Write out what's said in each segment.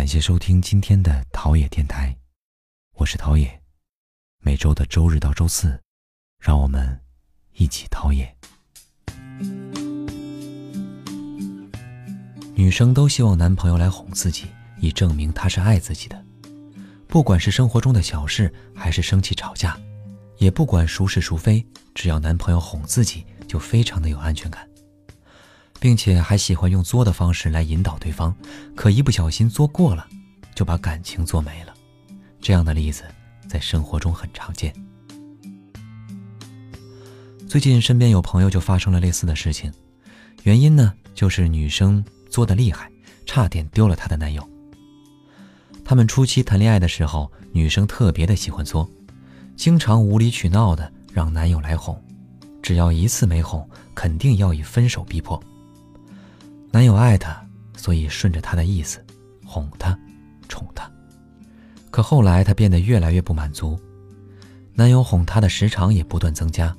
感谢收听今天的陶冶电台，我是陶冶。每周的周日到周四，让我们一起陶冶。女生都希望男朋友来哄自己，以证明他是爱自己的。不管是生活中的小事，还是生气吵架，也不管孰是孰非，只要男朋友哄自己，就非常的有安全感。并且还喜欢用作的方式来引导对方，可一不小心作过了，就把感情作没了。这样的例子在生活中很常见。最近身边有朋友就发生了类似的事情，原因呢就是女生作的厉害，差点丢了她的男友。他们初期谈恋爱的时候，女生特别的喜欢作，经常无理取闹的让男友来哄，只要一次没哄，肯定要以分手逼迫。男友爱她，所以顺着她的意思，哄她，宠她。可后来她变得越来越不满足，男友哄她的时长也不断增加，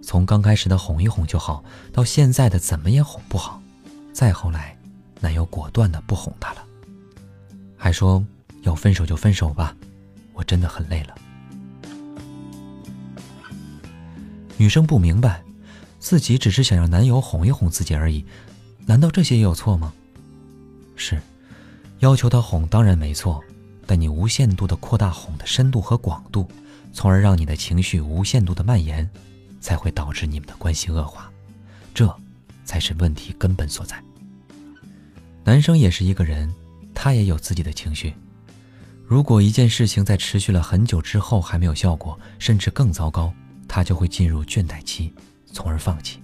从刚开始的哄一哄就好，到现在的怎么也哄不好，再后来，男友果断的不哄她了，还说要分手就分手吧，我真的很累了。女生不明白，自己只是想让男友哄一哄自己而已。难道这些也有错吗？是，要求他哄当然没错，但你无限度的扩大哄的深度和广度，从而让你的情绪无限度的蔓延，才会导致你们的关系恶化，这才是问题根本所在。男生也是一个人，他也有自己的情绪。如果一件事情在持续了很久之后还没有效果，甚至更糟糕，他就会进入倦怠期，从而放弃。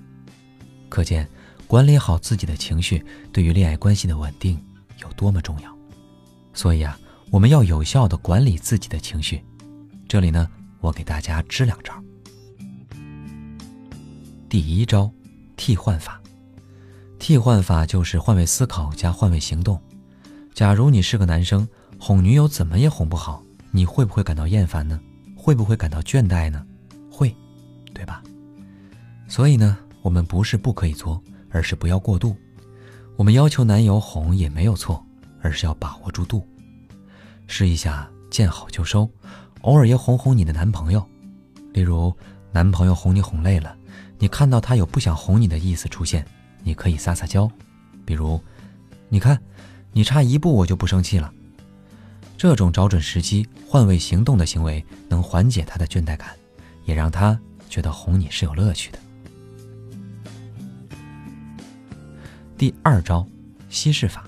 可见。管理好自己的情绪，对于恋爱关系的稳定有多么重要。所以啊，我们要有效的管理自己的情绪。这里呢，我给大家支两招。第一招，替换法。替换法就是换位思考加换位行动。假如你是个男生，哄女友怎么也哄不好，你会不会感到厌烦呢？会不会感到倦怠呢？会，对吧？所以呢，我们不是不可以做。而是不要过度，我们要求男友哄也没有错，而是要把握住度。试一下见好就收，偶尔也哄哄你的男朋友。例如，男朋友哄你哄累了，你看到他有不想哄你的意思出现，你可以撒撒娇，比如，你看，你差一步我就不生气了。这种找准时机换位行动的行为，能缓解他的倦怠感，也让他觉得哄你是有乐趣的。第二招，稀释法。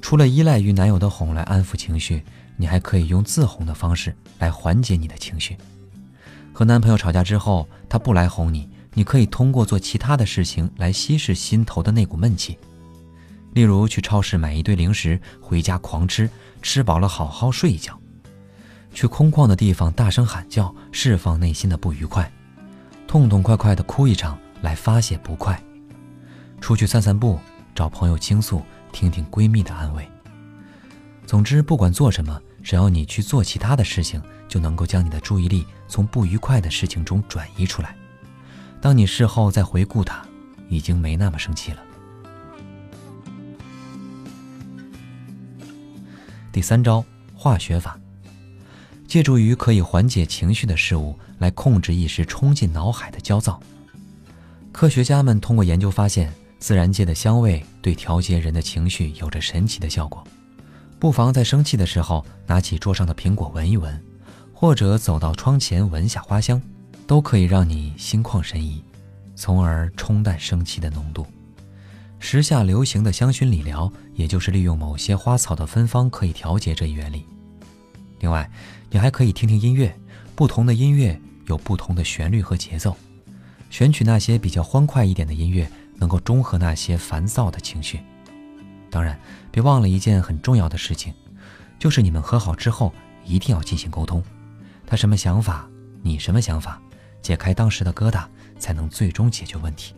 除了依赖于男友的哄来安抚情绪，你还可以用自哄的方式来缓解你的情绪。和男朋友吵架之后，他不来哄你，你可以通过做其他的事情来稀释心头的那股闷气。例如，去超市买一堆零食回家狂吃，吃饱了好好睡一觉；去空旷的地方大声喊叫，释放内心的不愉快；痛痛快快的哭一场来发泄不快。出去散散步，找朋友倾诉，听听闺蜜的安慰。总之，不管做什么，只要你去做其他的事情，就能够将你的注意力从不愉快的事情中转移出来。当你事后再回顾它，已经没那么生气了。第三招，化学法，借助于可以缓解情绪的事物来控制一时冲进脑海的焦躁。科学家们通过研究发现。自然界的香味对调节人的情绪有着神奇的效果，不妨在生气的时候拿起桌上的苹果闻一闻，或者走到窗前闻下花香，都可以让你心旷神怡，从而冲淡生气的浓度。时下流行的香薰理疗，也就是利用某些花草的芬芳可以调节这一原理。另外，你还可以听听音乐，不同的音乐有不同的旋律和节奏，选取那些比较欢快一点的音乐。能够中和那些烦躁的情绪。当然，别忘了一件很重要的事情，就是你们和好之后一定要进行沟通。他什么想法，你什么想法，解开当时的疙瘩，才能最终解决问题。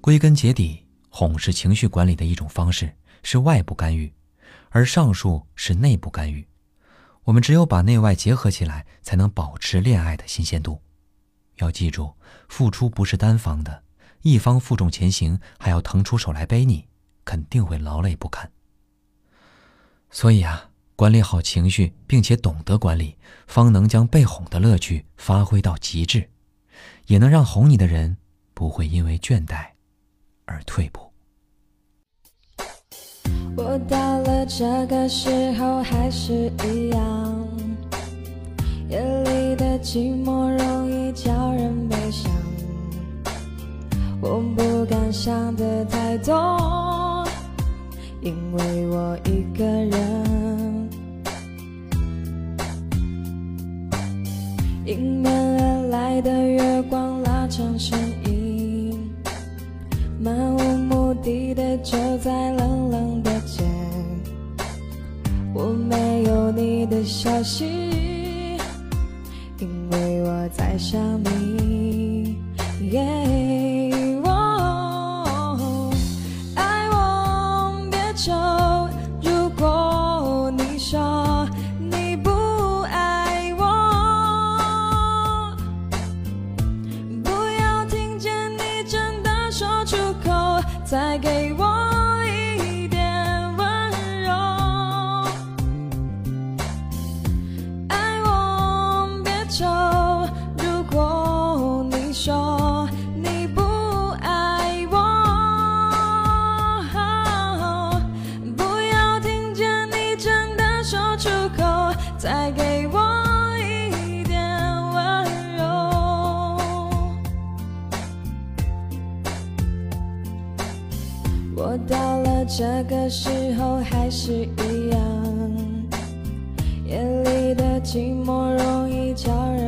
归根结底，哄是情绪管理的一种方式，是外部干预，而上述是内部干预。我们只有把内外结合起来，才能保持恋爱的新鲜度。要记住，付出不是单方的，一方负重前行，还要腾出手来背你，肯定会劳累不堪。所以啊，管理好情绪，并且懂得管理，方能将被哄的乐趣发挥到极致，也能让哄你的人不会因为倦怠而退步。我到了这个时候还是一样，夜里的寂寞容易叫人悲伤。我不敢想的太多，因为我一个人。迎面而来的月光拉长身影，漫无目的的走在冷冷的街。我没有你的消息，再给我一点温柔。我到了这个时候还是一样，夜里的寂寞容易叫人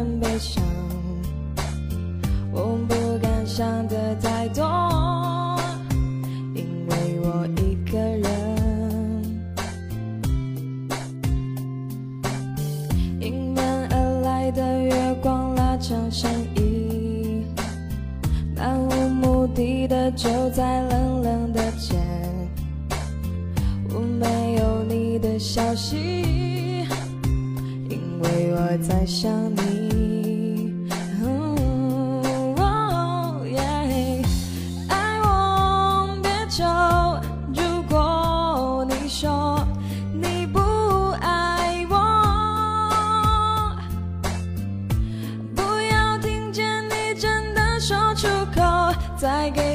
的的走在冷冷的。消息，因为我在想你。爱我别走，如果你说你不爱我，不要听见你真的说出口，再给